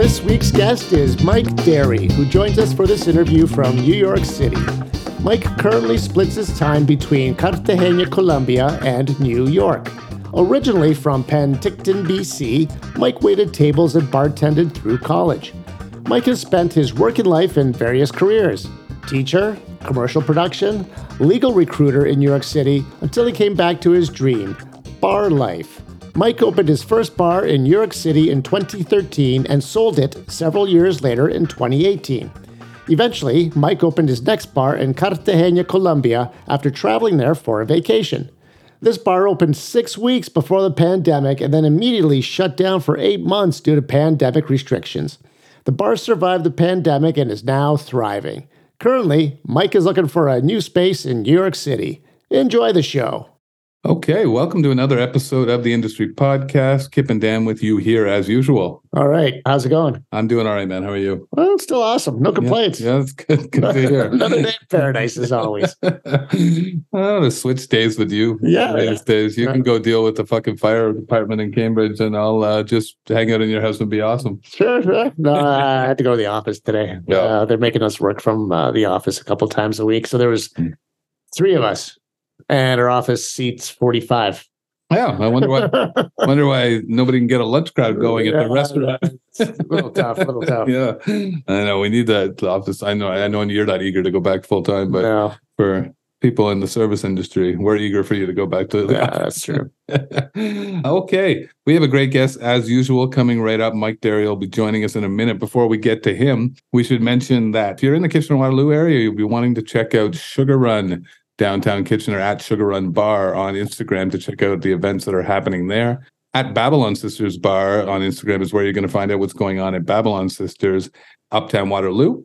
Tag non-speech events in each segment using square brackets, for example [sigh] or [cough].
This week's guest is Mike Derry, who joins us for this interview from New York City. Mike currently splits his time between Cartagena, Colombia, and New York. Originally from Penticton, BC, Mike waited tables and bartended through college. Mike has spent his working life in various careers teacher, commercial production, legal recruiter in New York City until he came back to his dream bar life. Mike opened his first bar in New York City in 2013 and sold it several years later in 2018. Eventually, Mike opened his next bar in Cartagena, Colombia, after traveling there for a vacation. This bar opened six weeks before the pandemic and then immediately shut down for eight months due to pandemic restrictions. The bar survived the pandemic and is now thriving. Currently, Mike is looking for a new space in New York City. Enjoy the show. Okay, welcome to another episode of the Industry Podcast. Kip and Dan with you here as usual. All right, how's it going? I'm doing all right, man. How are you? Well, it's still awesome. No complaints. Yeah, that's good. Good to hear. [laughs] Another day in paradise as always. [laughs] oh, the switch days with you. Yeah, yeah. days. You can go deal with the fucking fire department in Cambridge and I'll uh, just hang out in your house and be awesome. Sure, sure. No, I had to go to the office today. Yeah. Uh, they're making us work from uh, the office a couple times a week. So there was Mm. three of us, and our office seats forty five. Yeah, I wonder why [laughs] wonder why nobody can get a lunch crowd going at the restaurant. a little tough, a little tough. [laughs] yeah. I know we need that office. I know I know you're not eager to go back full time, but no, for people in the service industry, we're eager for you to go back to the yeah, office. that's true. [laughs] okay. We have a great guest as usual coming right up. Mike Derry will be joining us in a minute. Before we get to him, we should mention that if you're in the Kitchener Waterloo area, you'll be wanting to check out Sugar Run downtown Kitchener at Sugar Run Bar on Instagram to check out the events that are happening there. At Babylon Sisters Bar on Instagram is where you're going to find out what's going on at Babylon Sisters Uptown Waterloo.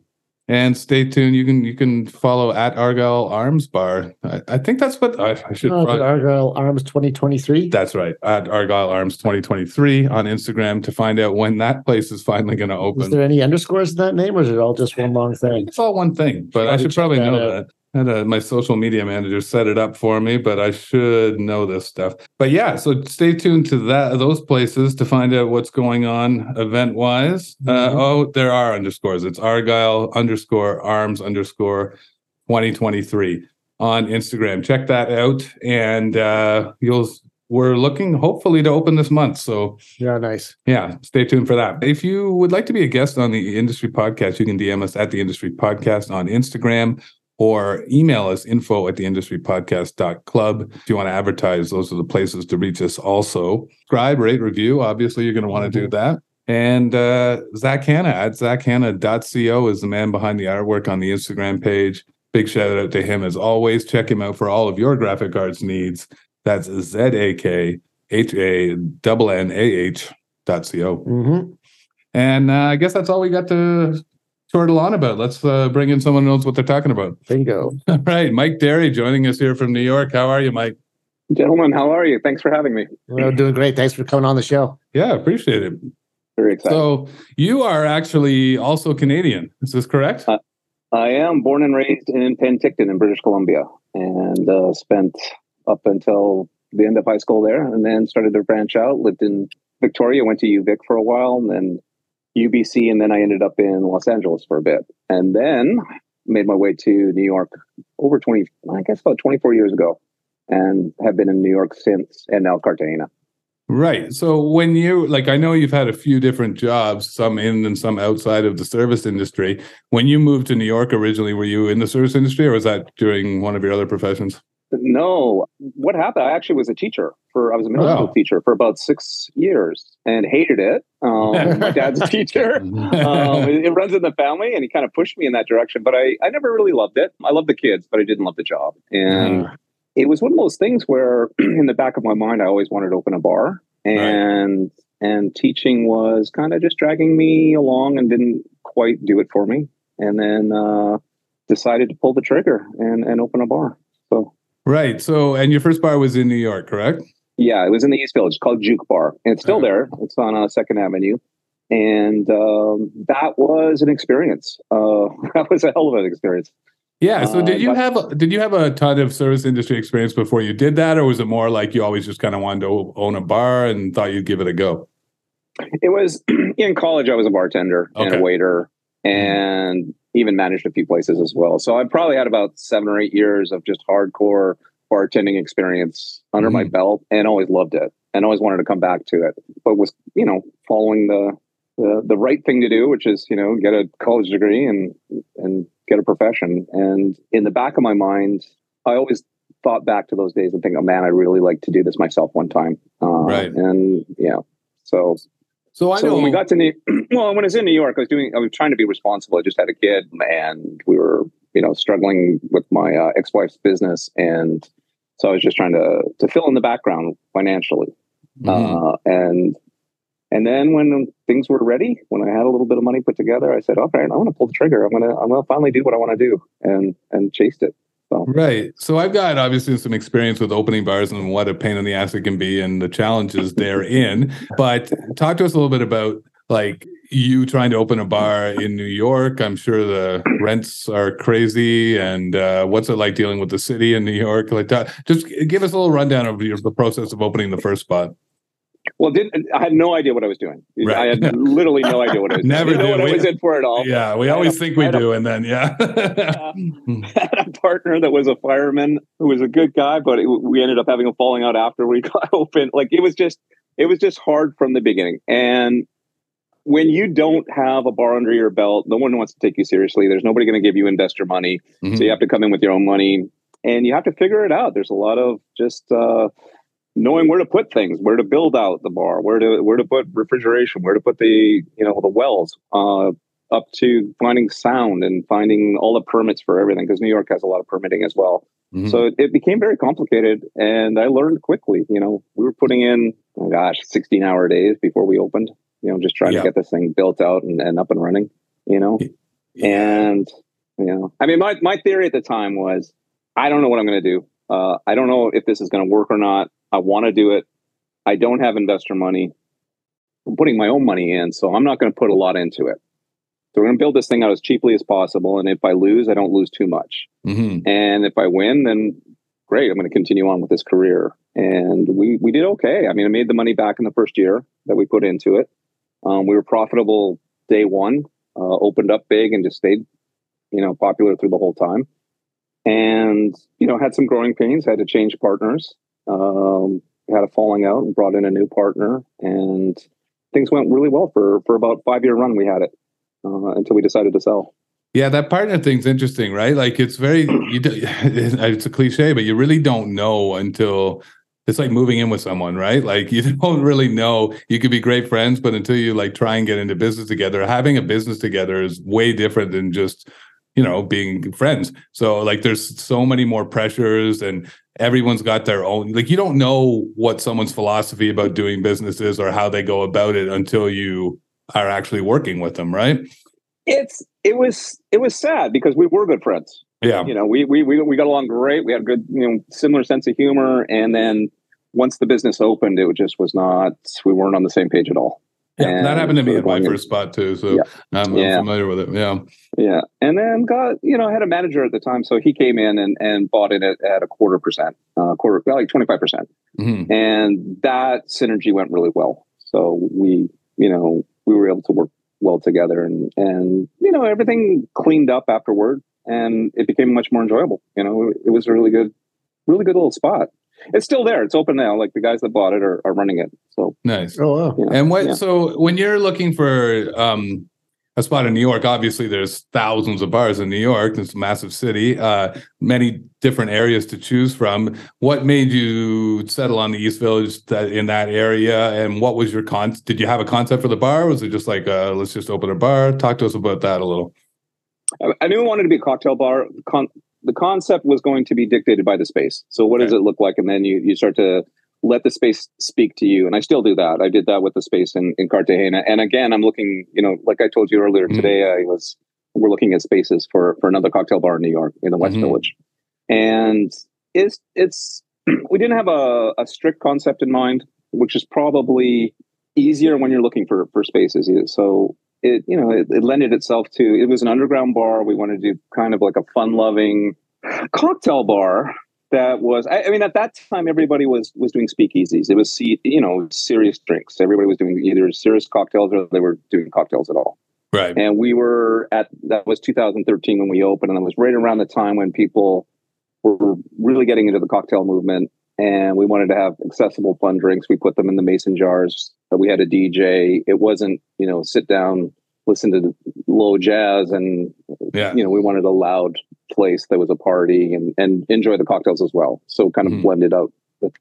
And stay tuned. You can you can follow at Argyle Arms Bar. I, I think that's what I, I should. Oh, Argyle Arms twenty twenty three. That's right. At Argyle Arms 2023 on Instagram to find out when that place is finally going to open. Is there any underscores in that name, or is it all just one long thing? It's all one thing, but I should probably know out. that. Had a, my social media manager set it up for me, but I should know this stuff. But yeah, so stay tuned to that those places to find out what's going on event wise. Uh, Mhm. oh, there are underscores. It's Argyle underscore Arms underscore 2023 on Instagram. Check that out, and uh, you'll. We're looking hopefully to open this month. So Yeah, nice. yeah, stay tuned for that. If you would like to be a guest on the Industry Podcast, you can DM us at the Industry Podcast on Instagram or email us info at the industrypodcast.club. If you want to advertise, those are the places to reach us also. Subscribe, rate, review. Obviously, you're going to want to do that. And uh, Zak Hannah at zakhannah.co is the man behind the artwork on the Instagram page. Big shout out to him as always. Check him out for all of your graphic arts needs. That's Z A K H A N N A H dot co. hmm And uh, I guess that's all we got to chortle on about. Let's uh, bring in someone who knows what they're talking about. Bingo. [laughs] All right, Mike Derry joining us here from New York. How are you, Mike? Gentlemen, how are you? Thanks for having me. We're doing great. Thanks for coming on the show. Yeah, appreciate it. Very excited. So you are actually also Canadian. Is this correct? Uh, I am born and raised in Penticton in British Columbia and uh, spent up until the end of high school there and then started to branch out. Lived in Victoria, went to UVic for a while and then UBC, and then I ended up in Los Angeles for a bit. And then made my way to New York over 20, I guess about 24 years ago and have been in New York since and now Cartagena. Right. So when you like I know you've had a few different jobs, some in and some outside of the service industry. When you moved to New York originally, were you in the service industry or was that during one of your other professions? No, what happened? I actually was a teacher for. I was a middle Wow. school teacher for about six years and hated it. Um, [laughs] my dad's a teacher. Um, it, it runs in the family, and he kind of pushed me in that direction. But I, I never really loved it. I loved the kids, but I didn't love the job. And it was one of those things where, [clears throat] in the back of my mind, I always wanted to open a bar, and and teaching was kind of just dragging me along and didn't quite do it for me. And then uh, decided to pull the trigger and and open a bar. Right. So and your first bar was in New York, correct? Yeah, it was in the East Village. Called Juke Bar, and it's still there. It's on uh, Second Avenue, and um, that was an experience. Uh, [laughs] that was a hell of an experience. Yeah. So Uh, did you but- have did you have a ton of service industry experience before you did that, or was it more like you always just kind of wanted to own a bar and thought you'd give it a go? It was [clears throat] in college, I was a bartender okay. and a waiter, and even managed a few places as well. So I probably had about seven or eight years of just hardcore bartending experience under mm. my belt, and always loved it, and always wanted to come back to it. But was you know following the the, the right thing to do, which is you know get a college degree and and get a profession. And in the back of my mind, I always thought back to those days and think, oh man, I really like to do this myself one time. Uh, right. And yeah, so so I so know when we got to New [clears throat] well, when I was in New York, I was doing I was trying to be responsible. I just had a kid, and we were you know struggling with my uh, ex wife's business, and so I was just trying to to fill in the background financially. Mm-hmm. Uh, and and then when things were ready, when I had a little bit of money put together, I said, "Okay, I want to pull the trigger. I'm gonna I'm gonna finally do what I want to do," and and chased it. So. Right. So I've got obviously some experience with opening bars and what a pain in the ass it can be and the challenges therein. But talk to us a little bit about like you trying to open a bar in New York. I'm sure the rents are crazy. And uh, what's it like dealing with the city in New York? Like, just give us a little rundown of the process of opening the first spot. Well, did I had no idea what I was doing. Right. I had literally no idea what I was [laughs] Never doing. Never know what we, I was in for at all. Yeah, we always think we do, a, and then yeah. [laughs] had a partner that was a fireman who was a good guy, but it, we ended up having a falling out after we [laughs] got open. Like it was just, it was just hard from the beginning. And when you don't have a bar under your belt, no one wants to take you seriously. There's nobody going to give you investor money, mm-hmm. so you have to come in with your own money, and you have to figure it out. There's a lot of just. Uh, knowing where to put things, where to build out the bar, where to where to put refrigeration, where to put the you know the wells, uh, up to finding sound and finding all the permits for everything because New York has a lot of permitting as well. Mm-hmm. So it, it, became very complicated, and I learned quickly. You know, we were putting in oh gosh, sixteen hour days before we opened. You know, just trying yeah. to get this thing built out and, and up and running. You know, yeah. and you know, I mean, my my theory at the time was, I don't know what I'm going to do. Uh, I don't know if this is going to work or not. I want to do it. I don't have investor money. I'm putting my own money in, so I'm not going to put a lot into it. So we're going to build this thing out as cheaply as possible. And if I lose, I don't lose too much. Mm-hmm. And if I win, then great. I'm going to continue on with this career. And we we did okay. I mean, I made the money back in the first year that we put into it. Um, we were profitable day one. Uh, opened up big and just stayed, you know, popular through the whole time. And you know, had some growing pains. Had to change partners. Um, had a falling out and brought in a new partner, and things went really well for for about five year run. We had it uh, until we decided to sell. Yeah, that partner thing's interesting, right? Like it's very you do, [laughs] it's a cliche, but you really don't know until it's like moving in with someone, right? Like you [laughs] don't really know. You could be great friends, but until you like try and get into business together, having a business together is way different than just you know being friends. So like there's so many more pressures and everyone's got their own like you don't know what someone's philosophy about doing business is or how they go about it until you are actually working with them right? It's it was it was sad because we were good friends. Yeah. You know we we we, we got along great. We had a good you know similar sense of humor. And then once the business opened it just was not we weren't on the same page at all yeah, that happened to me at my first spot too. So yeah. I'm, yeah. familiar with it. Yeah. Yeah. And then got, you know, I had a manager at the time. So he came in and, and bought it at, at a quarter percent, uh, quarter, like 25%. percent mm-hmm. And that synergy went really well. So we, you know, we were able to work well together and, and, you know, everything cleaned up afterward and it became much more enjoyable. You know, it was a really good, really good little spot it's still there. It's open now. Like the guys that bought it are, are running it. So nice. Oh wow. You know, and what? Yeah. So when you're looking for um, a spot in New York, obviously there's thousands of bars in New York. It's a massive city. Uh, many different areas to choose from. What made you settle on the East Village that, in that area? And what was your con? Did you have a concept for the bar? Was it just like uh, let's just open a bar? Talk to us about that a little. I knew I wanted to be a cocktail bar. Con- the concept was going to be dictated by the space. So what okay. does it look like? And then you you start to let the space speak to you. And I still do that. I did that with the space in, in Cartagena. And again, I'm looking, you know, like I told you earlier mm-hmm. today, I was we're looking at spaces for for another cocktail bar in New York in the West mm-hmm. Village. And it's it's [clears throat] we didn't have a, a strict concept in mind, which is probably easier when you're looking for for spaces. So it you know it, it lended itself to it was an underground bar. We wanted to do kind of like a fun loving cocktail bar that was I, I, mean at that time everybody was was doing speakeasies. It was you know serious drinks. Everybody was doing either serious cocktails or they were doing cocktails at all. Right. And we were at that was 2013 when we opened and it was right around the time when people were really getting into the cocktail movement and we wanted to have accessible fun drinks we put them in the mason jars we had a dj it wasn't you know sit down listen to low jazz and yeah. you know we wanted a loud place that was a party and and enjoy the cocktails as well so kind of mm-hmm. blended out the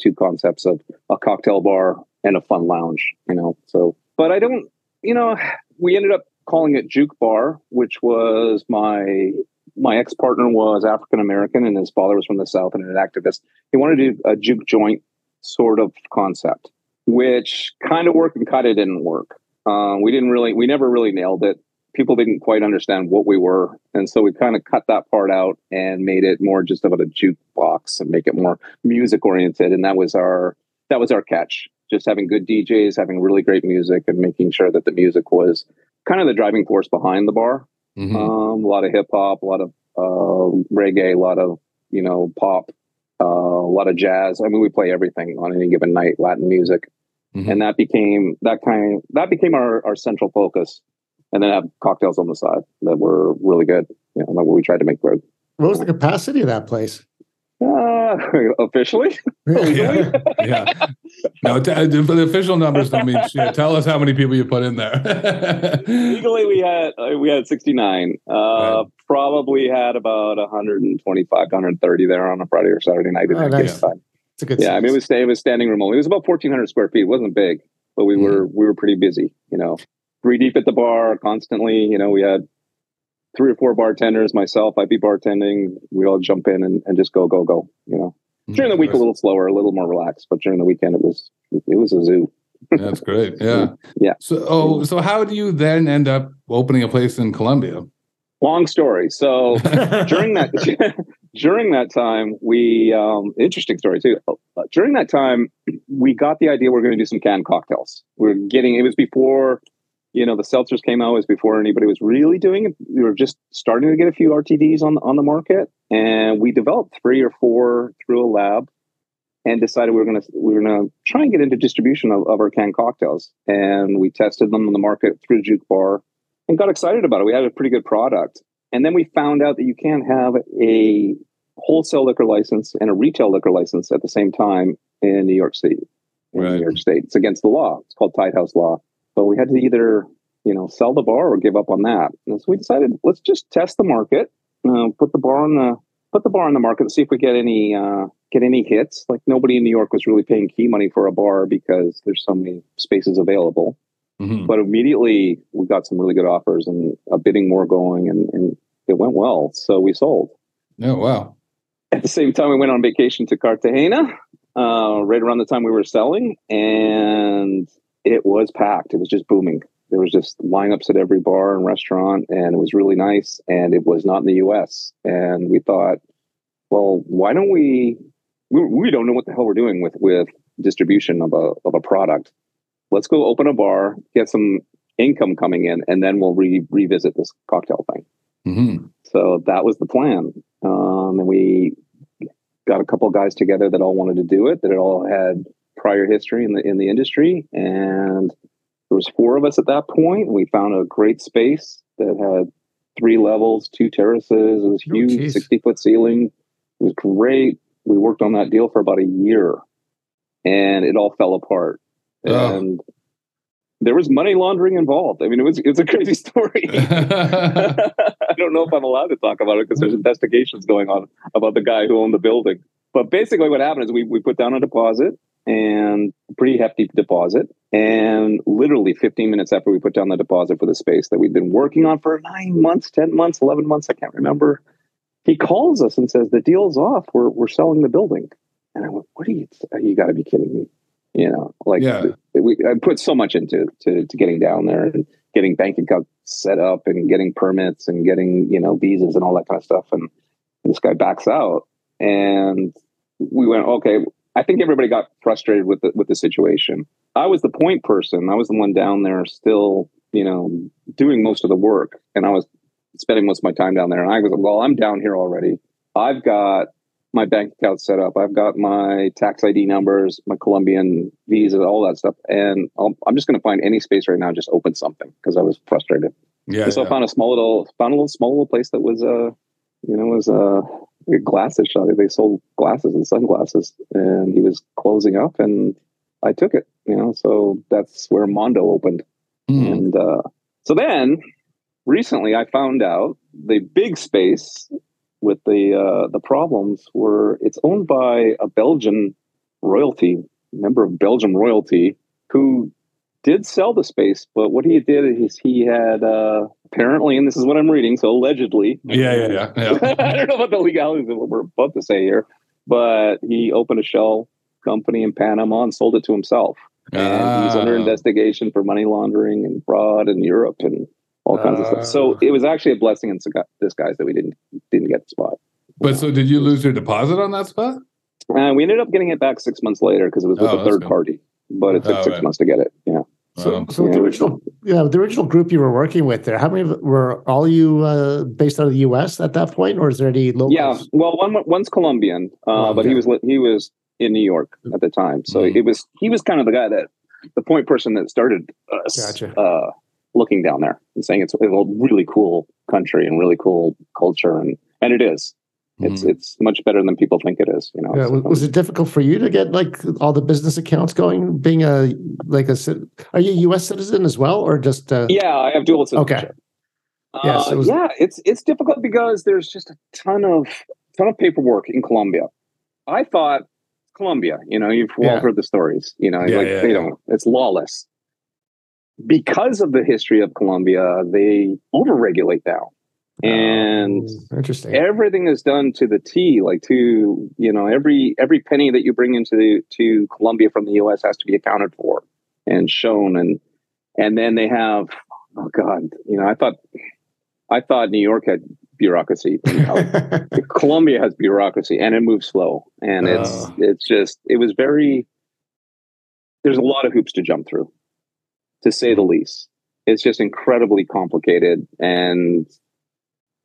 two concepts of a cocktail bar and a fun lounge you know so but i don't you know we ended up calling it juke bar which was my my ex-partner was african american and his father was from the south and an activist he wanted to do a juke joint sort of concept which kind of worked and kind of didn't work uh, we didn't really, we never really nailed it. People didn't quite understand what we were, and so we kind of cut that part out and made it more just about a jukebox and make it more music oriented. And that was our that was our catch. Just having good DJs, having really great music, and making sure that the music was kind of the driving force behind the bar. Mm-hmm. Um, a lot of hip hop, a lot of uh, reggae, a lot of you know pop, uh, a lot of jazz. I mean, we play everything on any given night, Latin music. Mm-hmm. And that became that kind that became our, our central focus. And then have cocktails on the side that were really good. You know, that we tried to make bread. What was the capacity of that place? Uh, [laughs] officially? [laughs] yeah. yeah. No, t- uh, the official numbers don't mean shit. Tell us how many people you put in there. [laughs] Legally, we had uh, we had 69. Uh, right. Probably had about 125, 130 there on a Friday or Saturday night. Oh, nice. Time. It's a good. Yeah, size. I mean, it was it was standing room only. It was about fourteen hundred square feet. It wasn't big, but we mm were we were pretty busy. You know, three deep at the bar constantly. You know, we had three or four bartenders. Myself, I'd be bartending. We'd all jump in and, and just go go go. You know, mm during the week a little slower, a little more relaxed, but during the weekend it was it was a zoo. That's great. Yeah. [laughs] yeah. So, oh, so how do you then end up opening a place in Colombia? Long story. So [laughs] during that [laughs] during that time, we um, interesting story too. Uh, during that time, we got the idea we are going to do some canned cocktails. We are getting it was before you know the seltzers came out. Was before anybody was really doing it. We were just starting to get a few RTDs on on the market, and we developed three or four through a lab, and decided we were going to we were going to try and get into distribution of, of our canned cocktails. And we tested them on the market through Juke Bar, and got excited about it. We had a pretty good product. And then we found out that you can't have a wholesale liquor license and a retail liquor license at the same time in New York City. In right. New York State, it's against the law. It's called Tied House Law. So we had to either, you know, sell the bar or give up on that. And so we decided let's just test the market, uh, put the bar on the put the bar on the market to see if we get any uh, get any hits. Like nobody in New York was really paying key money for a bar because there's so many spaces available. Mm-hmm. But immediately we got some really good offers and a bidding war going, and, and it went well. So we sold. Oh wow! At the same time, we went on vacation to Cartagena, uh, right around the time we were selling, and it was packed. It was just booming. There was just lineups at every bar and restaurant, and it was really nice. And it was not in the U.S. And we thought, well, why don't we? We, we don't know what the hell we're doing with with distribution of a of a product. Let's go open a bar, get some income coming in, and then we'll re- revisit this cocktail thing. Mm-hmm. So that was the plan. Um, and we got a couple guys together that all wanted to do it, that it all had prior history in the in the industry. And there was four of us at that point. We found a great space that had three levels, two terraces. It was oh, huge, oh, 60 foot ceiling. It was great. We worked on that deal for about a year and it all fell apart. Oh. And there was money laundering involved. I mean, it was it's a crazy [laughs] story. [laughs] I don't know if I'm allowed to talk about it because there's investigations going on about the guy who owned the building. But basically, what happened is we we put down a deposit and a pretty hefty deposit, and literally 15 minutes after we put down the deposit for the space that we've been working on for nine months, 10 months, 11 months, I can't remember. He calls us and says the deal's off. We're we're selling the building. And I went, "What are you? You got to be kidding me!" You know, like yeah. we, I put so much into to, to getting down there and getting bank accounts set up and getting permits and getting you know visas and all that kind of stuff. And this guy backs out, and we went, okay. I think everybody got frustrated with the with the situation. I was the point person. I was the one down there, still, you know, doing most of the work, and I was spending most of my time down there. And I was, well, I'm down here already. I've got my bank account set up. I've got my tax ID numbers, my Colombian visa, all that stuff. And i am just going to find any space right now, just open something because I was frustrated. Yeah. So yeah. I found a small little, found a little small little place that was, uh, you know, was uh, glasses shop. They sold glasses and sunglasses, and he was closing up, and I took it. You know, so that's where Mondo opened. Hmm. And uh, so then recently I found out the big space with the uh, the problems were it's owned by a Belgian royalty, member of Belgium royalty, who did sell the space, but what he did is he had uh, apparently, and this is what I'm reading, so allegedly. Yeah, yeah, yeah. [laughs] yeah. I don't know about the legalities of what we're about to say here, but he opened a shell company in Panama and sold it to himself. And he's under Ah. investigation for money laundering and fraud in Europe and all kinds of stuff. So Ah. it was actually a blessing in disguise that we didn't didn't get the spot. But so did you lose your deposit on that spot? Uh, we ended up getting it back six months later because it was with Oh, a third good. party, but it took Oh, six right. months to get it. Yeah. So, Wow. so the original, yeah, the original group you were working with there. How many of- were all you uh, based out of the U.S. at that point, or is there any locals? Yeah, well, one one's Colombian, uh, Oh, but he was he was in New York at the time, so Mhm. it was he was kind of the guy that the point person that started us Gotcha. uh, looking down there and saying it's a really cool country and really cool culture, and and it is. It's Mhm. it's much better than people think it is. You know, Yeah, So, was, it difficult for you to get like all the business accounts going? Being a like a are you a U.S. citizen as well, or just uh, yeah, I have dual citizenship. Yes, Uh, it was- yeah, it's it's difficult because there's just a ton of ton of paperwork in Colombia. I thought Colombia, you know, you've all Yeah. heard the stories, you know, Yeah, like yeah, they don't, it's lawless. Because of the history of Colombia, they overregulate now. Oh, and Oh, interesting? everything is done to the T, like to, you know, every every penny that you bring into the, to Colombia from the US has to be accounted for and shown and and then they have oh god, you know, I thought I thought New York had bureaucracy. [laughs] Colombia has bureaucracy and it moves slow. And it's Oh. it's just it was very there's a lot of hoops to jump through, to say the hmm. least. It's just incredibly complicated and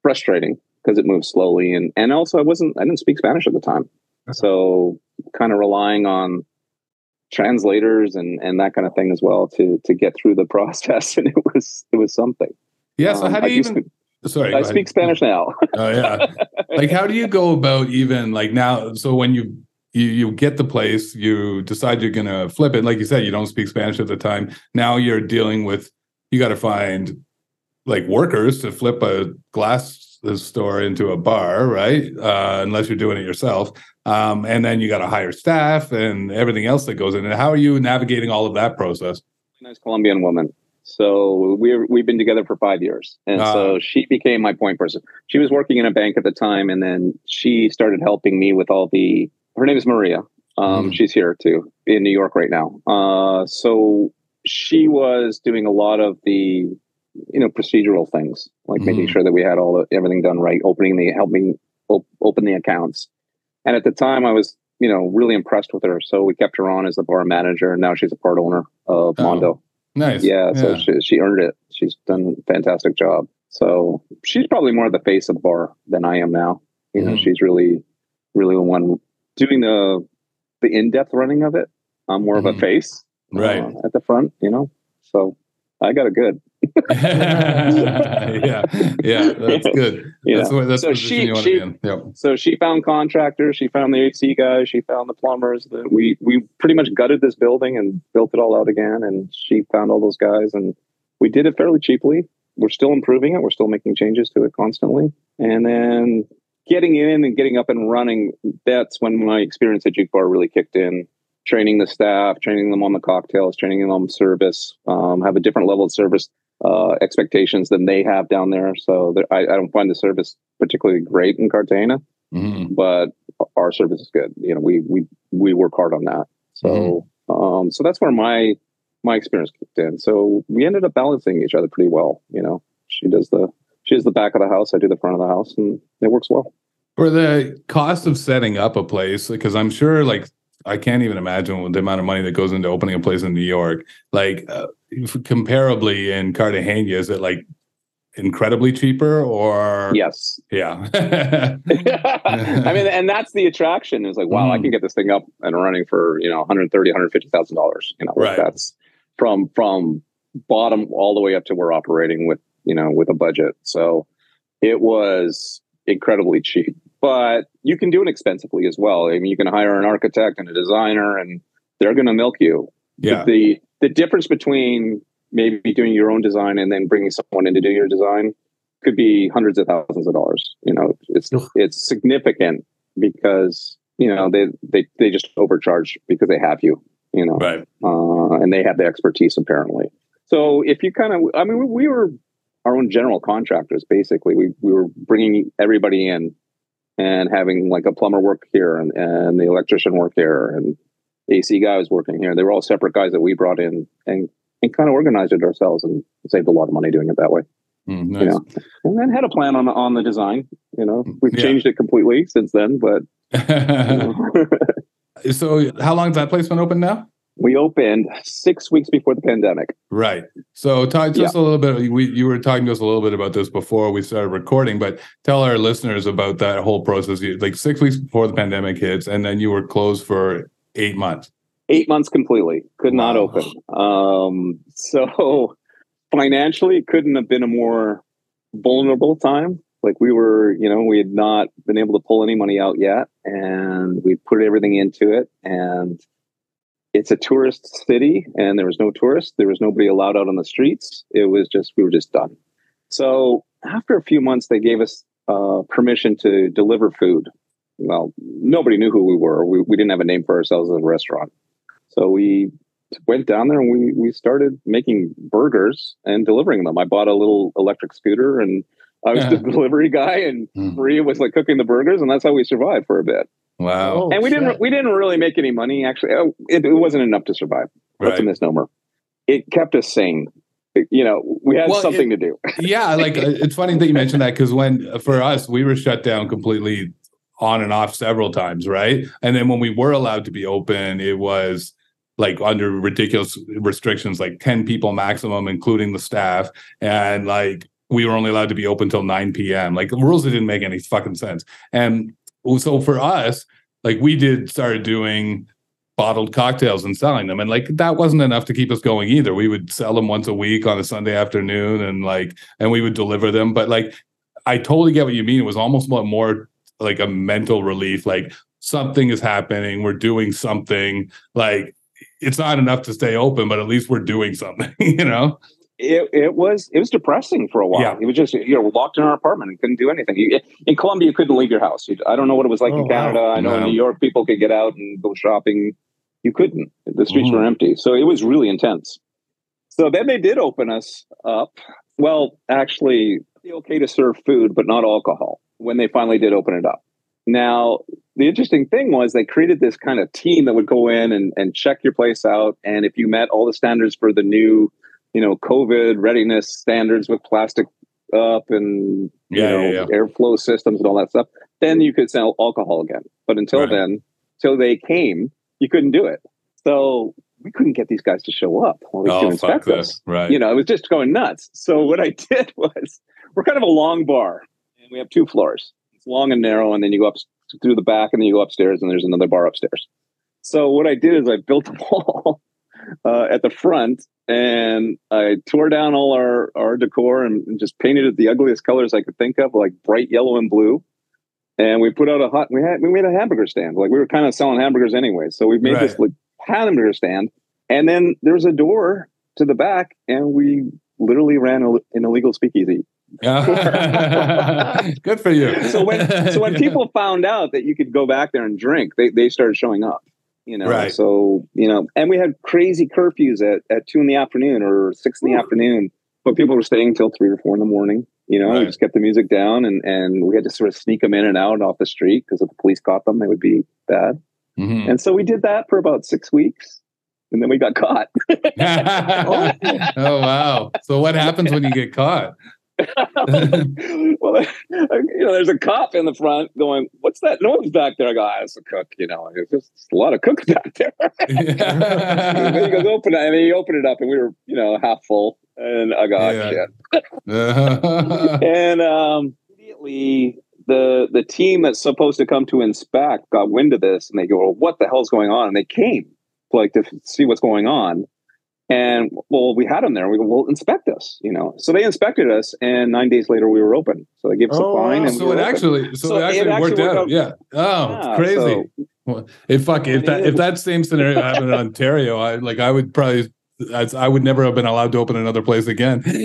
frustrating because it moves slowly and and also I wasn't I didn't speak Spanish at the time. So kind of relying on translators and and that kind of thing as well to to get through the [laughs] process and it was it was something. yeah. So Um, how do you even? [laughs] Sorry, I speak Spanish now. [laughs] Oh yeah. like how do you go about even like now? So when you you you get the place, you decide you're gonna flip it. Like you said, you don't speak Spanish at the time. Now you're dealing with you got to find like workers to flip a glass store into a bar, right? Uh, unless you're doing it yourself. Um, and then you got to hire staff and everything else that goes in. And how are you navigating all of that process? nice Colombian woman. So we're we've been together for five years, and Ah. so she became my point person. She was working in a bank at the time, and then she started helping me with all the. Her name is Maria. Um, Mm. She's here too in New York right now. Uh, so she was doing a lot of the, you know, procedural things like making Mm. sure that we had all the, everything done right, opening the helping op- open the accounts. And at the time, I was you know really impressed with her, so we kept her on as the bar manager, and now she's a part owner of Oh. Mondo. Nice. Yeah, so she, she earned it. She's done a fantastic job. So she's probably more the face of the bar than I am now. You know, Mhm. she's really, really the one doing the the in depth running of it. I'm more of a Mhm. face, Right. uh, at the front. You know, so I got it good. yeah, yeah, that's good. [laughs] Yeah. That's what that's So the she- she- to be in. Yep. So she found contractors, she found the AC guys, she found the plumbers. That we we pretty much gutted this building and built it all out again. And she found all those guys, and we did it fairly cheaply. We're still improving it. We're still making changes to it constantly. And then getting in and getting up and running. That's when my experience at Juke Bar really kicked in. Training the staff, training them on the cocktails, training them on service. Um, have a different level of service uh, expectations than they have down there. So I, I don't find the service particularly great in Cartagena Mhm. but our service is good. You know, we we we work hard on that. So um, so that's where my my experience kicked in. So we ended up balancing each other pretty well. You know, she does the she does the back of the house, I do the front of the house, and it works well. For the cost of setting up a place, because I'm sure, like, I can't even imagine the amount of money that goes into opening a place in New York. Like, uh, comparably in Cartagena, is it like incredibly cheaper or yes yeah [laughs] [laughs] i mean and that's the attraction is like wow mm. i can get this thing up and running for you know 130 150000 dollars you know right. that's from from bottom all the way up to we're operating with you know with a budget so it was incredibly cheap but you can do it expensively as well i mean you can hire an architect and a designer and they're going to milk you yeah the the difference between maybe doing your own design and then bringing someone in to do your design could be hundreds of thousands of dollars. You know, it's it's significant because you know they they they just overcharge because they have you. You know, right? Uh, and they have the expertise apparently. So if you kind of, I mean, we were our own general contractors basically. We we were bringing everybody in and having like a plumber work here and and the electrician work here and AC guy was working here. They were all separate guys that we brought in and and kind of organized it ourselves and saved a lot of money doing it that way. Mm, nice. You know, and then had a plan on on the design. You know, we've yeah. changed it completely since then. But [laughs] you know. [laughs] so, how long has that place been open now? We opened six weeks before the pandemic. Right. So, talk to yeah. us a little bit. We you were talking to us a little bit about this before we started recording, but tell our listeners about that whole process. Like six weeks before the pandemic hits, and then you were closed for eight months eight months completely could not wow. open um, so [laughs] financially it couldn't have been a more vulnerable time like we were you know we had not been able to pull any money out yet and we put everything into it and it's a tourist city and there was no tourists there was nobody allowed out on the streets it was just we were just done so after a few months they gave us uh, permission to deliver food well nobody knew who we were we, we didn't have a name for ourselves as a restaurant so we went down there and we we started making burgers and delivering them. I bought a little electric scooter and I was the [laughs] delivery guy, and mm. Maria was like cooking the burgers, and that's how we survived for a bit. Wow! Oh, and we didn't we didn't really make any money. Actually, oh, it, it wasn't enough to survive. That's right. a misnomer. It kept us sane. You know, we had well, something it, to do. [laughs] yeah, like uh, it's funny that you mentioned that because when for us we were shut down completely on and off several times, right? And then when we were allowed to be open, it was like under ridiculous restrictions, like 10 people maximum, including the staff. And like we were only allowed to be open till 9 p.m. Like the rules that didn't make any fucking sense. And so for us, like we did started doing bottled cocktails and selling them. And like that wasn't enough to keep us going either. We would sell them once a week on a Sunday afternoon and like and we would deliver them. But like I totally get what you mean. It was almost more like a mental relief, like something is happening, we're doing something, like it's not enough to stay open, but at least we're doing something, [laughs] you know? It, it was it was depressing for a while. Yeah. It was just you know locked in our apartment and couldn't do anything. You, in Colombia, you couldn't leave your house. You, I don't know what it was like oh, in Canada. Wow. I know no. in New York, people could get out and go shopping. You couldn't. The streets mm. were empty, so it was really intense. So then they did open us up. Well, actually, okay to serve food, but not alcohol. When they finally did open it up. Now, the interesting thing was they created this kind of team that would go in and, and check your place out. And if you met all the standards for the new, you know, COVID readiness standards with plastic up and you yeah, know yeah, yeah. airflow systems and all that stuff, then you could sell alcohol again. But until right. then, till they came, you couldn't do it. So we couldn't get these guys to show up oh, inspect us. Right. You know, it was just going nuts. So what I [laughs] did was we're kind of a long bar and we have two floors. It's long and narrow, and then you go up through the back, and then you go upstairs, and there's another bar upstairs. So what I did is I built a [laughs] wall uh, at the front, and I tore down all our our decor and, and just painted it the ugliest colors I could think of, like bright yellow and blue. And we put out a hot. We had we made a hamburger stand. Like we were kind of selling hamburgers anyway, so we made right. this like hamburger stand. And then there's a door to the back, and we literally ran a, an illegal speakeasy. [laughs] Good for you. so when so when [laughs] people found out that you could go back there and drink, they they started showing up. You know, right. so you know, and we had crazy curfews at, at two in the afternoon or six in the Ooh. afternoon, but people were staying until three or four in the morning. You know, right. we just kept the music down, and and we had to sort of sneak them in and out off the street because if the police caught them, they would be bad. Mm-hmm. And so we did that for about six weeks and then we got [laughs] caught. oh. [laughs] oh, wow. So what happens when you get caught? [laughs] well, you know, there's a cop in the front going, "What's that noise back there?" I go, ah, "It's a cook." You know, it's just a lot of cooks [laughs] back there. and then he goes, "Open it," and he opened it up, and we were, you know, half full. and I got Yeah. shit. [laughs] And um, immediately, the the team that's supposed to come to inspect got wind of this, and they go, "Well, what the hell's going on?" And they came like to see what's going on. And well, we had them there. We go, well, inspect us, you know. So they inspected us, and nine days later, we were open. So they gave us Oh, a fine, wow. and so were it actually, so, So it it actually actually worked worked out. out- Yeah. Oh, Yeah, crazy. so- Well, if fuck if that if that same scenario happened in Ontario, I like I would probably I, I would never have been allowed to open another place again. [laughs] well,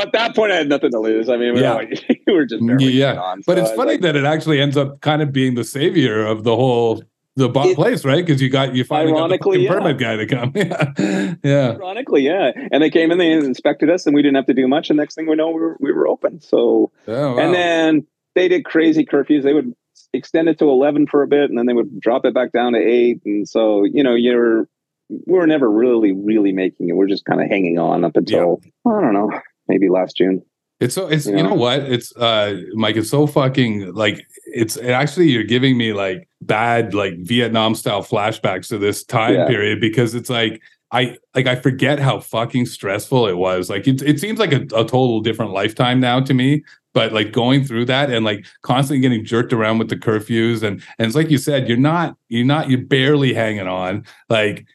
at that point, I had nothing to lose. I mean, we, Yeah. were, like, [laughs] we were just Yeah. on. but So it's funny like, that it actually ends up kind of being the savior of the whole the bo- It- place, right? Because you got you finally got the yeah. permit guy to come. [laughs] yeah, yeah. Ironically, yeah. And they came in, they inspected us, and we didn't have to do much. And next thing we know, we were, we were open. So, Oh, wow. and then they did crazy curfews. They would extend it to 11 for a bit, and then they would drop it back down to eight. And so, you know, you're, we were never really, really making it. We're just kind of hanging on up until, I don't know, maybe last June. It's so it's you Yeah. know what it's uh Mike it's so fucking like it's it actually you're giving me like bad like Vietnam style flashbacks to this time Yeah. period because it's like I like I forget how fucking stressful it was like it it seems like a, a total different lifetime now to me but like going through that and like constantly getting jerked around with the curfews and and it's like you said you're not you're not you're barely hanging on like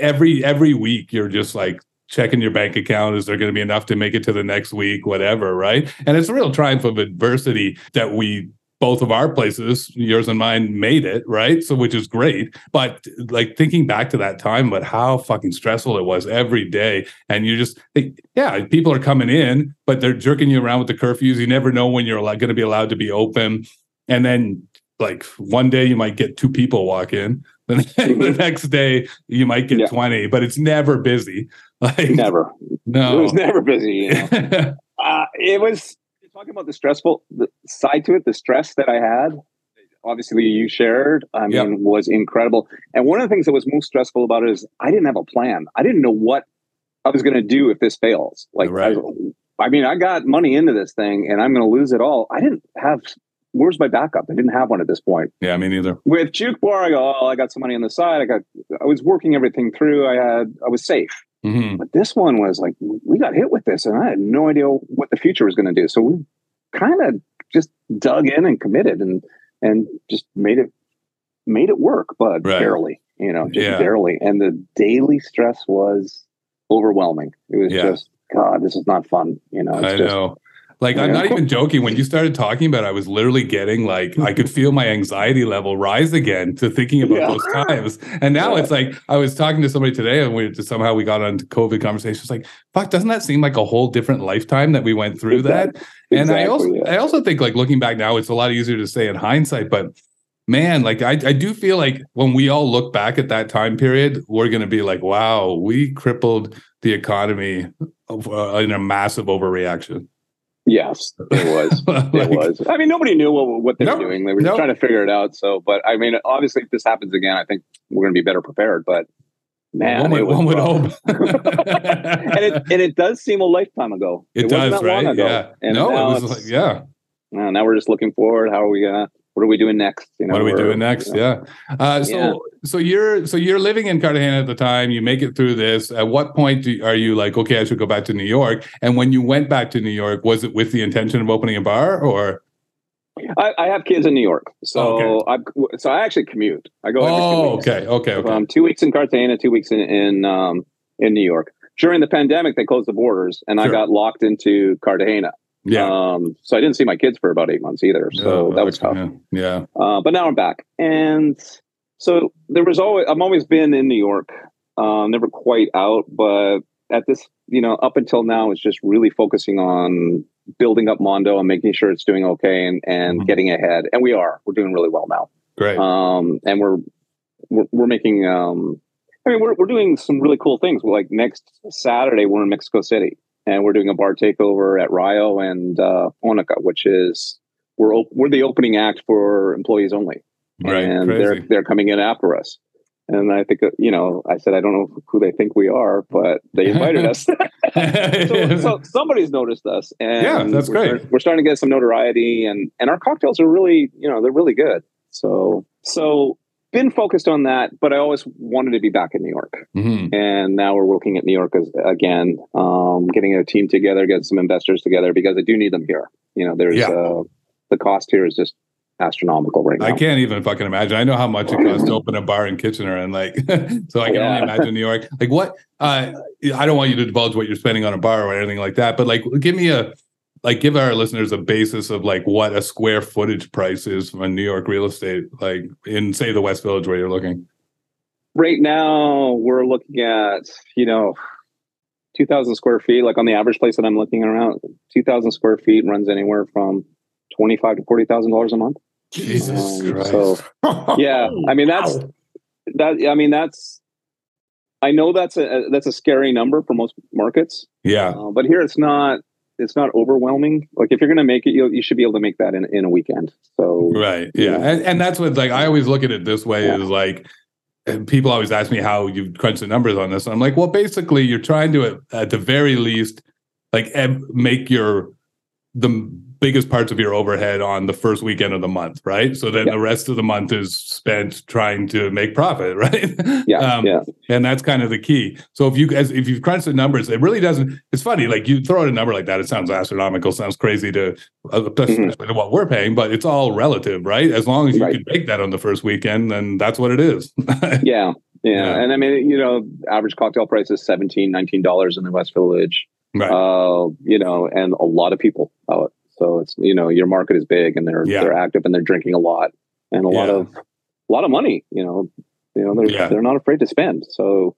every every week you're just like checking your bank account is there going to be enough to make it to the next week whatever right? And it's a real triumph of adversity that we both of our places yours and mine made it right? So which is great. But like thinking back to that time but how fucking stressful it was every day and you just think, yeah people are coming in but they're jerking you around with the curfews. You never know when you're going to be allowed to be open. And then like one day you might get two people walk in [laughs] then the next day you might get Yeah. 20 but it's never busy like Never. No, it was never busy. You know? [laughs] uh, it was talking about the stressful the side to it the stress that i had obviously you shared i mean Yep. was incredible and one of the things that was most stressful about it is i didn't have a plan i didn't know what i was going to do if this fails like Right. I, I mean i got money into this thing and i'm going to lose it all i didn't have where's my backup i didn't have one at this point yeah me neither with juke bar i go oh i got some money on the side i got i was working everything through i had i was safe hmm but this one was like, we got hit with this, and I had no idea what the future was going to do. So we kind of just dug in and committed, and and just made it made it work, but Right. barely, you know, just Yeah. barely. And the daily stress was overwhelming. It was Yeah. just, God, this is not fun. You know, it's I just, know. Like I'm not even joking. When you started talking about, it, I was literally getting like I could feel my anxiety level rise again to thinking about Yeah. those times. And now Yeah. it's like I was talking to somebody today, and we just somehow we got onto COVID conversations. Like, fuck, doesn't that seem like a whole different lifetime that we went through that? [laughs] And I also yeah. I also think like looking back now, it's a lot easier to say in hindsight, but man, like I, I do feel like when we all look back at that time period, we're gonna be like, wow, we crippled the economy uh, in a massive overreaction. Yes, it was. [laughs] Like, it was. I mean, nobody knew what, what they No, were doing. They were just trying to figure it out. So, but I mean, obviously, if this happens again, I think we're going to be better prepared. But man, one would, it one would hope. [laughs] [laughs] and it and it does seem a lifetime ago. It wasn't does, that long right? ago. Yeah. And no, it was like, yeah. uh, now we're just looking forward. How are we gonna? What are we doing next? You know, what are we doing next? you know, Yeah. Uh, so, Yeah. so you're so you're living in Cartagena at the time. You make it through this. At what point do, are you like, okay, I should go back to New York? And when you went back to New York, was it with the intention of opening a bar, or I, I have kids in New York, so Oh, I so I actually commute. I go. Oh, okay, okay, okay, Um, two weeks in Cartagena, two weeks in in um, in New York. During the pandemic, they closed the borders, and I got locked into Cartagena. Yeah. Um, so I didn't see my kids for about eight months either. So Oh, that was tough. okay, Yeah. Uh, but now I'm back, and so there was always I've always been in New York, uh, never quite out, but at this, you know, up until now, it's just really focusing on building up Mondo and making sure it's doing okay and and Mhm. getting ahead, and we are. We're doing really well now, Great. um, and we're we're, we're making. Um, I mean, we're we're doing some really cool things. Like next Saturday, we're in Mexico City, and we're doing a bar takeover at Rio and uh, Onica, which is we're op- we're the opening act for employees only right. and they're they're coming in after us. And I think uh, you know, I said I don't know who they think we are, but they invited us. [laughs] so, so somebody's noticed us, and Yeah, that's we're great. start- we're starting to get some notoriety, and and our cocktails are really, you know, they're really good. So so been focused on that, but I always wanted to be back in New York. Mhm. And now we're looking at New York as, again, um, getting a team together, getting some investors together because I do need them here. You know, there's Yeah. uh, the cost here is just astronomical right now. I can't even fucking imagine. I know how much it costs to open a bar in Kitchener, and like, [laughs] so I can Yeah. only imagine New York. Like, what? Uh, I don't want you to divulge what you're spending on a bar or anything like that, but like, give me a, like, give our listeners a basis of like what a square footage price is from New York real estate, like in say the West Village where you're looking. right now we're looking at you know 2000 square feet like on the average place that i'm looking around 2000 square feet runs anywhere from 25 to 40 thousand dollars a month Jesus Um, Christ. so [laughs] yeah i mean that's Wow. that i mean that's i know that's a that's a scary number for most markets yeah, uh, but here it's not it's not overwhelming like if you're going to make it you, you should be able to make that in, in a weekend so right. Yeah, and, and that's what like I always look at it this way Yeah. is like. People always ask me how you crunch the numbers on this. And I'm like, well, basically, you're trying to, at the very least, like make your the biggest parts of your overhead on the first weekend of the month, right? So then Yeah. the rest of the month is spent trying to make profit, [laughs] right? yeah Um, yeah and that's kind of the key. So if you guys, if you've crunched the numbers, it really doesn't. It's funny, like you throw out a number like that, it sounds astronomical, sounds crazy to, uh, especially Mhm. to what we're paying, but it's all relative, right? As long as you Right. can make that on the first weekend, then that's what it is. [laughs] yeah, yeah Yeah. and i mean you know average cocktail price is 17 19 dollars in the west village right. uh, you know, and a lot of people out. So it's you know your market is big and they're Yeah. they're active and they're drinking a lot and a lot of a lot of money. You know, you know they're Yeah. they're not afraid to spend. So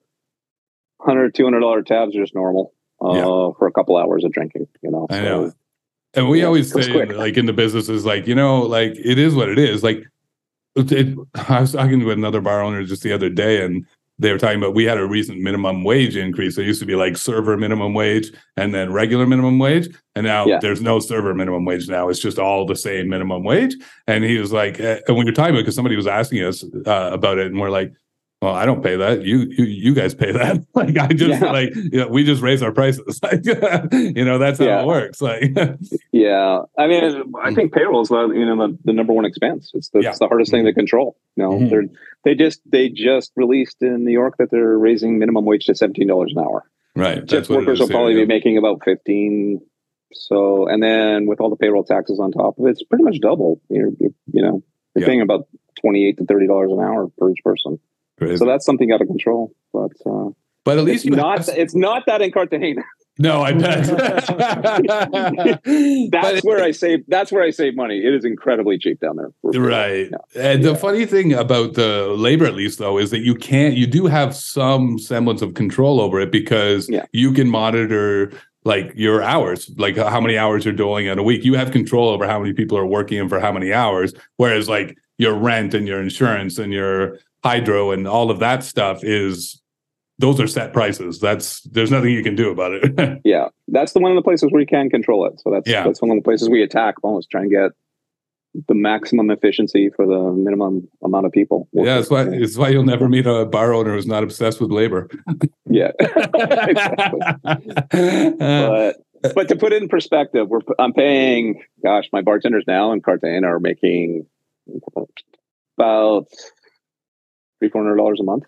100 200 dollar tabs are just normal uh, Yeah. for a couple hours of drinking. You know, I know. And we Yeah, always say, like in the business, is like you know, like it is what it is. Like it- I was talking to another bar owner just the other day, and they were talking about we had a recent minimum wage increase. There used to be like server minimum wage and then regular minimum wage, and now Yeah. there's no server minimum wage. Now it's just all the same minimum wage. And he was like, eh, and we were talking about because somebody was asking us uh, about it, and we're like. Well, I don't pay that. You you you guys pay that. [laughs] like I just Yeah. like you know, we just raise our prices. [laughs] Like [laughs] you know that's how Yeah. it works. Like yeah. I mean, I think payroll is the you know the, the number one expense. It's the, Mm. Yeah. it's the hardest thing to control. You know, Mhm. they're they just they just released in New York that they're raising minimum wage to seventeen dollars an hour. right. What workers will probably be making about 15 so and then with all the payroll taxes on top of it it's pretty much double you're, you know you're paying about 28 to 30 dollars an hour per each person Crazy. so that's something out of control but uh, but at least you not have- it's not that in cartagena no, I bet. [laughs] [laughs] that's But- where i save that's where i save money it is incredibly cheap down there for- Right. Yeah. And the funny thing about the labor, at least though, is that you can't, you do have some semblance of control over it because Yeah. you can monitor like your hours, like how many hours you're doing in a week. You have control over how many people are working and for how many hours. Whereas like your rent and your insurance and your hydro and all of that stuff is, those are set prices. That's, there's nothing you can do about it. [laughs] yeah that's the one of the places where you can control it so that's Yeah. that's one of the places we attack almost try and get the maximum efficiency for the minimum amount of people yeah. That's why, it's why you'll never meet a bar owner who's not obsessed with labor. [laughs] yeah. But but to put it in perspective, we're I'm paying. Gosh, my bartenders now in Cartagena are making about three four hundred dollars a month.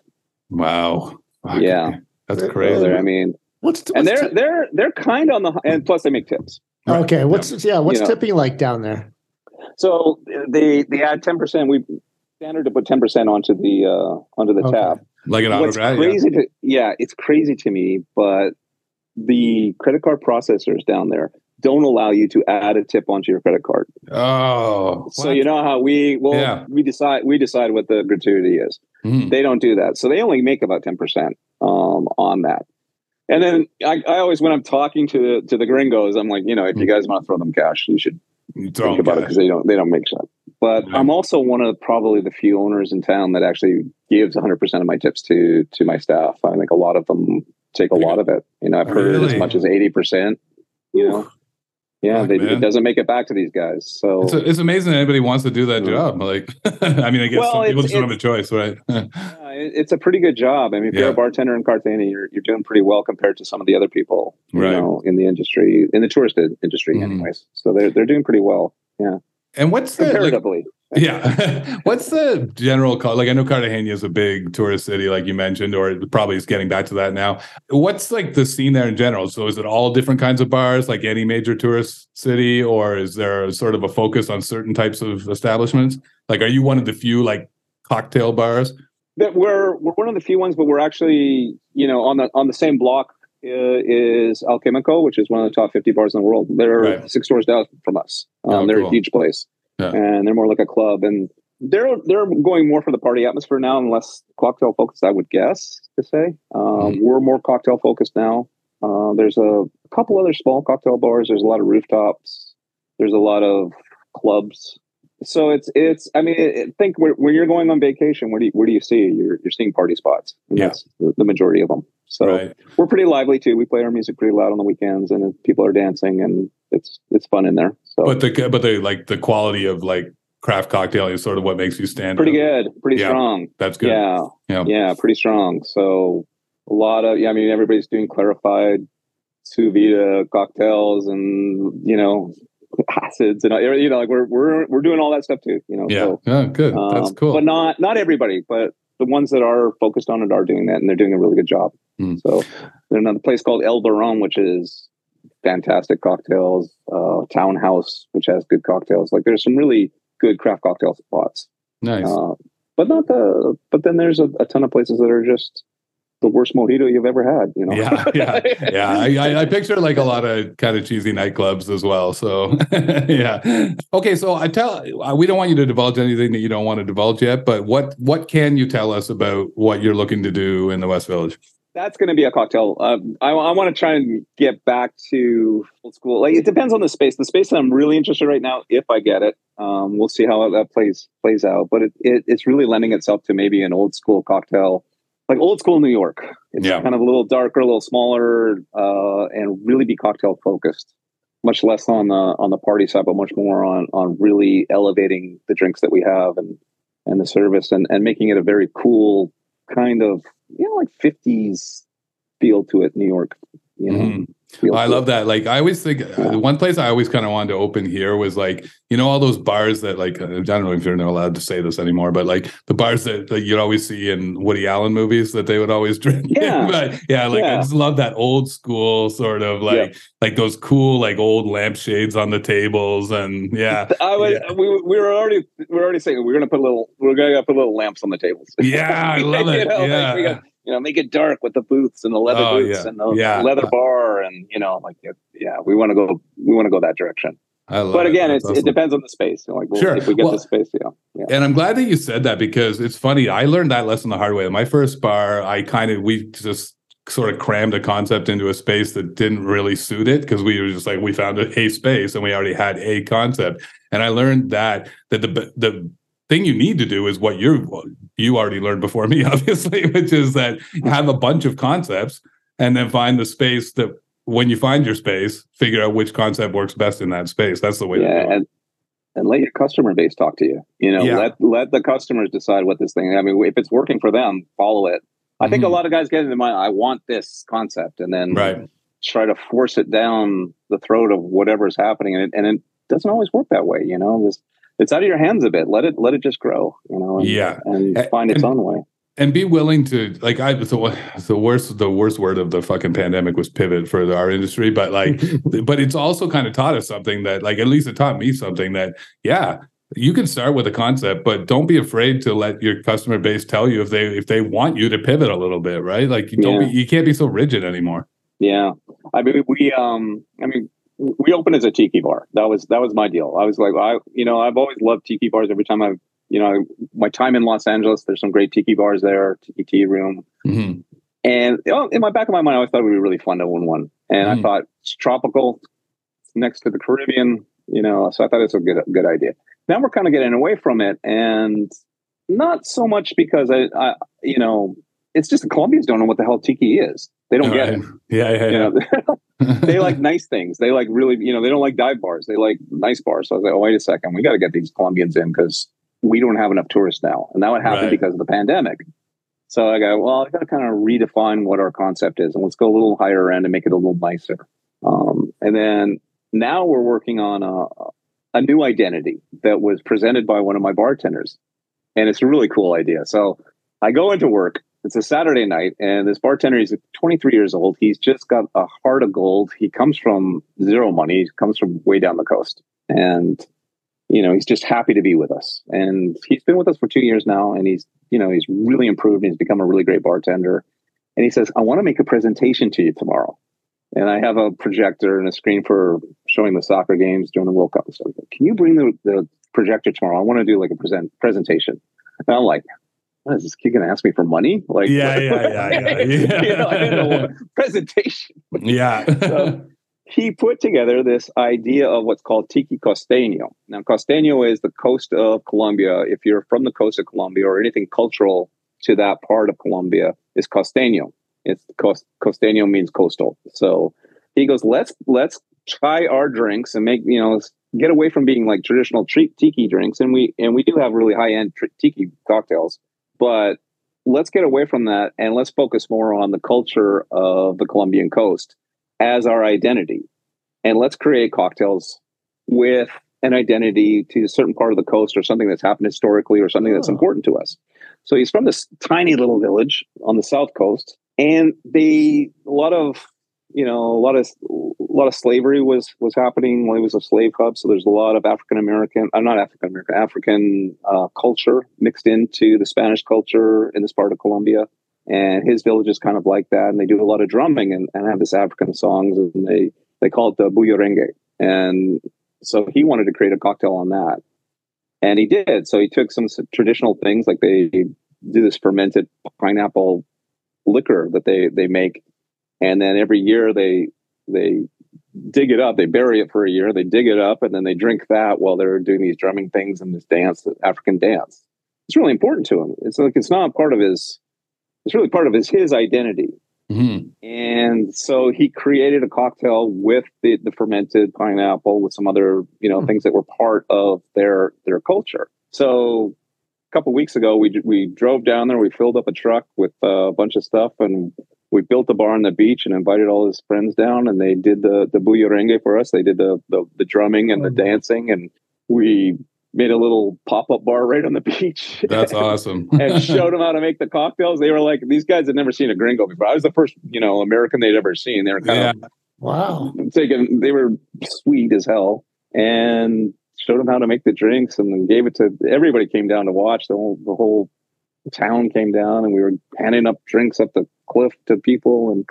wow. Fuck. Yeah. That's crazy. they're- I mean, What's, and they're ti- they're they're kind on the and plus they make tips. okay? What's yeah? What's You know. tipping like down there? So they they add ten percent. We standard to put ten percent onto the uh onto the Okay. tab. Like an What's autograph. crazy to yeah, it's crazy to me, but the credit card processors down there don't allow you to add a tip onto your credit card. Oh. So you know how we well Yeah. we decide we decide what the gratuity is. Mhm. They don't do that. So they only make about ten percent um on that. And then I, I always when I'm talking to to the gringos, I'm like, you know, if you guys want to throw them cash, you should Throw think about it because they don't they don't make sense. But Yeah. I'm also one of probably the few owners in town that actually gives 100 percent of my tips to to my staff. I think a lot of them take a lot of it. You know, I've heard Really? as much as 80 percent. You know, yeah, they, it doesn't make it back to these guys. So It's, it's amazing anybody wants to do that Yeah. job. Like, [laughs] I mean, I guess Well, some people just don't have a choice, right? [laughs] Yeah, it's a pretty good job. I mean, if you're a bartender in Cartagena, you're you're doing pretty well compared to some of the other people, you Right. know, in the industry, in the tourist in- industry, Mhm. anyways. So they're they're doing pretty well. Yeah. And what's the like, yeah. [laughs] What's the general call? Like, I know Cartagena is a big tourist city, like you mentioned, or probably is getting back to that now. What's like the scene there in general? So, is it all different kinds of bars, like any major tourist city, or is there sort of a focus on certain types of establishments? Like, are you one of the few like cocktail bars? that we're we're one of the few ones, but we're actually you know on the on the same block is Alquímico, which is one of the top fifty bars in the world. They're Right. six doors down from us. Um, Oh, they're cool. a huge place, Yeah. and they're more like a club. And they're they're going more for the party atmosphere now, and less cocktail focused. I would guess to say um, Mhm. we're more cocktail focused now. Uh, there's a couple other small cocktail bars. There's a lot of rooftops. There's a lot of clubs. So it's it's. I mean, it, think where, when you're going on vacation, where do you, where do you see? You're you're seeing party spots. And Yeah. the, the majority of them. So right. we're pretty lively too. We play our music pretty loud on the weekends, and people are dancing, and it's it's fun in there. So But the but the like the quality of like craft cocktail is sort of what makes you stand pretty out. good, pretty Yeah. strong. That's good. Yeah, Yeah. yeah, pretty strong. So a lot of yeah. I mean, everybody's doing clarified sous vide cocktails, and you know, acids, and you know, like we're we're we're doing all that stuff too. You know, Yeah. so, Yeah. Good. That's um, cool. But not not everybody, but the ones that are focused on it are doing that, and they're doing a really good job. Mm. So there's another place called El Barón, which is fantastic cocktails. Uh, Townhouse, which has good cocktails. Like there's some really good craft cocktail spots. nice. Uh, but not the. But then there's a, a ton of places that are just the worst mojito you've ever had. You know. yeah, yeah, yeah. I, I, picture like a lot of kind of cheesy nightclubs as well. So, [laughs] yeah. Okay, so I tell uh, we don't want you to divulge anything that you don't want to divulge yet. But what what can you tell us about what you're looking to do in the West Village? That's going to be a cocktail. Um, I, I want to try and get back to old school. Like it depends on the space. The space that I'm really interested right now, if I get it, um, we'll see how that plays plays out. But it, it it's really lending itself to maybe an old school cocktail, like old school New York. It's Yeah. kind of a little darker, a little smaller, uh, and really be cocktail focused. Much less on the on the party side, but much more on on really elevating the drinks that we have and and the service and and making it a very cool kind of you know like 50s feel to it new york you know Mhm. I love that. Like I always think Yeah. uh, one place I always kind of wanted to open here was like you know all those bars that like uh, I don't know if you're not allowed to say this anymore, but like the bars that, that you'd always see in Woody Allen movies that they would always [laughs] drink. Yeah. but yeah, like I just love that old school sort of like like those cool like old lampshades on the tables and yeah. [laughs] I was, Yeah. we, we were already we were already saying we're gonna put a little we're gonna put little lamps on the tables. Yeah, I [laughs] love it. know, yeah. we got- you know, make it dark with the booths and the leather Oh, booths yeah. and the Yeah. leather bar and you know, like yeah, we want to go we want to go that direction. I love But again, it's, awesome. it depends on the space. You know, like we'll, Sure. if we get Well- the space, yeah, yeah. And I'm glad that you said that because it's funny. I learned that lesson the hard way. My first bar, I kind of we just sort of crammed a concept into a space that didn't really suit it because we were just like we found a, a space and we already had a concept. And I learned that that the the thing you need to do is what you're you already learned before me, [laughs] obviously, which is that have a bunch of concepts and then find the space that when you find your space, figure out which concept works best in that space. That's the way yeah, and and let your customer base talk to you. You know, Yeah. let let the customers decide what this thing. I mean, if it's working for them, follow it. I think a Mhm. lot of guys get into mind. I want this concept, and then Right. try to force it down the throat of whatever's happening, and it, and it doesn't always work that way. You know, this it's out of your hands a bit. Let it let it just grow. You know, and, Yeah. and find its and- own way. and be willing to like I the the worst the worst word of the fucking pandemic was pivot for our industry, but like [laughs] but it's also kind of taught us something that like at least it taught me something that yeah you can start with a concept but don't be afraid to let your customer base tell you if they if they want you to pivot a little bit right like you don't Yeah. be, you can't be so rigid anymore Yeah, I mean, we um, I mean, we opened as a tiki bar. That was that was my deal. I was like, I you know, I've always loved tiki bars. Every time I've you know, my time in Los Angeles, there's some great tiki bars there, tiki tea room, Mhm. and you know, in my back of my mind, I always thought it would be really fun to own one. And Mm. I thought it's tropical, it's next to the Caribbean, you know, so I thought it's a good good idea. Now we're kind of getting away from it, and not so much because I, I you know, it's just the Colombians don't know what the hell tiki is. They don't get Right. it. yeah yeah You know, [laughs] they like nice things. They like really, you know, they don't like dive bars. They like nice bars. So I was like, oh, wait a second, we got to get these Colombians in because we don't have enough tourists now, and that would happen Right. because of the pandemic. So I go, well, I got to kind of redefine what our concept is, and let's go a little higher end and make it a little nicer. Um, and then now we're working on a a new identity that was presented by one of my bartenders. And it's a really cool idea. So I go into work. It's a Saturday night, and this bartender, is 23 years old. He's just got a heart of gold. He comes from zero money, he comes from way down the coast. And, you know, he's just happy to be with us. And he's been with us for two years now, and he's, you know, he's really improved. And he's become a really great bartender. And he says, I want to make a presentation to you tomorrow and I have a projector and a screen for showing the soccer games during the World Cup and stuff. Can you bring the, the projector tomorrow? I want to do like a present presentation. And I'm like, what is this kid going to ask me for money? Like, yeah, yeah, yeah, yeah. yeah. [laughs] you know, I didn't know [laughs] presentation. Yeah. [laughs] so he put together this idea of what's called tiki costeño. Now, costeño is the coast of Colombia. If you're from the coast of Colombia or anything cultural to that part of Colombia, is costeño. It's cost, costeño means coastal. So he goes, let's let's try our drinks and make you know get away from being like traditional tiki drinks, and we and we do have really high end tiki cocktails, but let's get away from that and let's focus more on the culture of the Colombian coast as our identity, and let's create cocktails with an identity to a certain part of the coast or something that's happened historically or something that's oh. important to us. So he's from this tiny little village on the south coast and they a lot of you know a lot of a lot of slavery was was happening when it was a slave hub. So there's a lot of african american i'm uh, not african american african uh, culture mixed into the spanish culture in this part of colombia. And his village is kind of like that. And they do a lot of drumming and, and have this african songs and they they call it the bullerengue and so he wanted to create a cocktail on that. And he did. So he took some traditional things like they do this fermented pineapple liquor that they they make, and then every year they they dig it up. They bury it for a year. They dig it up, and then they drink that while they're doing these drumming things and this dance, African dance. It's really important to him. It's like it's not part of his. It's really part of his his identity. Mm-hmm. And so he created a cocktail with the, the fermented pineapple with some other, you know, mm-hmm. things that were part of their their culture. So a couple weeks ago, we we drove down there. We filled up a truck with uh, a bunch of stuff, and we built a bar on the beach and invited all his friends down. And they did the the bullerengue for us. They did the the, the drumming and the oh. dancing, and we made a little pop up bar right on the [laughs] beach. That's [laughs] awesome. and [laughs] showed them how to make the cocktails. They were like, these guys had never seen a gringo before. I was the first, you know, American they'd ever seen. They were kind yeah. of wow taking. They were sweet as hell, and showed them how to make the drinks and then gave it to everybody came down to watch the whole the whole town came down and we were handing up drinks up the cliff to people and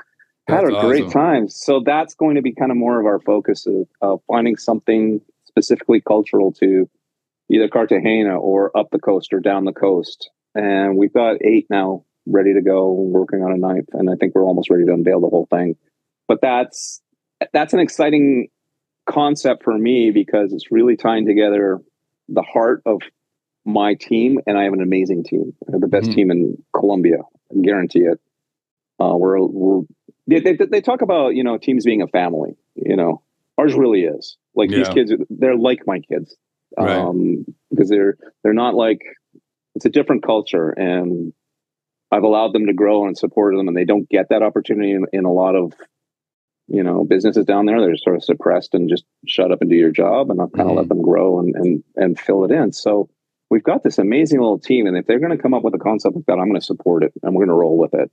had a great time. So that's going to be kind of more of our focus of, of finding something specifically cultural to either cartagena or up the coast or down the coast. And we've got eight now ready to go working on a ninth and i think we're almost ready to unveil the whole thing. But that's that's an exciting concept for me because it's really tying together the heart of my team, and I have an amazing team. The best mm-hmm. team in Colombia. I guarantee it. Uh, we're, we're they, they, they, talk about you know teams being a family. You know, ours really is. Like yeah. these kids, they're like my kids um, because they're they're not like it's a different culture, and I've allowed them to grow and support them, and they don't get that opportunity in, in a lot of you know businesses down there they're sort of suppressed and just shut up and do your job and i'll kind of mm-hmm. let them grow and, and and fill it in so we've got this amazing little team and if they're going to come up with a concept like that i'm going to support it and we're going to roll with it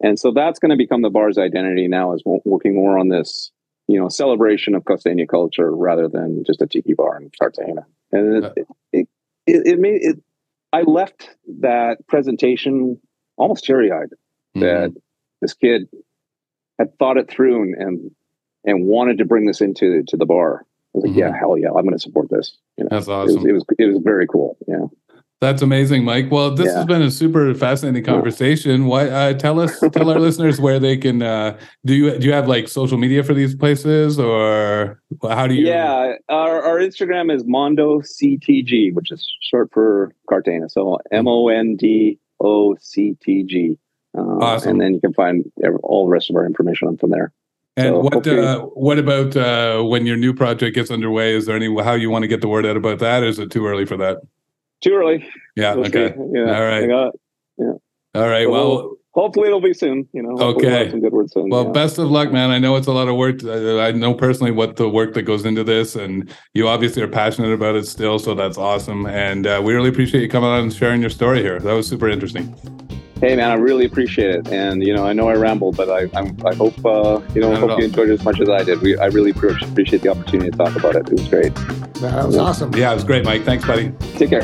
and so that's going to become the bar's identity now is working more on this you know celebration of costeña culture rather than just a tiki bar in cartagena and it, it, it, it made it i left that presentation almost teary-eyed mm-hmm. that this kid had thought it through and and, and wanted to bring this into to the bar. I was like, mm-hmm. yeah, hell yeah, I'm going to support this. You know, That's awesome. It was, it was, it was very cool. Yeah. That's amazing, Mike. Well, this yeah. has been a super fascinating conversation. Why uh, tell us, tell our [laughs] listeners where they can. Uh, do you do you have like social media for these places, or how do you? Yeah, our, our Instagram is Mondo CTG, which is short for Cartagena. So M O N D O C T G. Uh, awesome. And then you can find all the rest of our information on from there. And so what uh, what about uh, when your new project gets underway? Is there any how you want to get the word out about that? is it too early for that? Too early. Yeah. We'll okay. See. Yeah. All right. Got, yeah. All right. well, well hopefully it'll be soon. You know. Okay. Some good words soon. Well, yeah. best of luck, man. I know it's a lot of work. I know personally what the work that goes into this, and you obviously are passionate about it still. So that's awesome, and uh, we really appreciate you coming on and sharing your story here. That was super interesting. Hey man, I really appreciate it, and you know, I know I rambled, but I I'm, i hope uh, you know, I hope you enjoyed it as much as I did. We I really appreciate the opportunity to talk about it. It was great. That was awesome. Yeah, it was great, Mike. Thanks, buddy. Take care.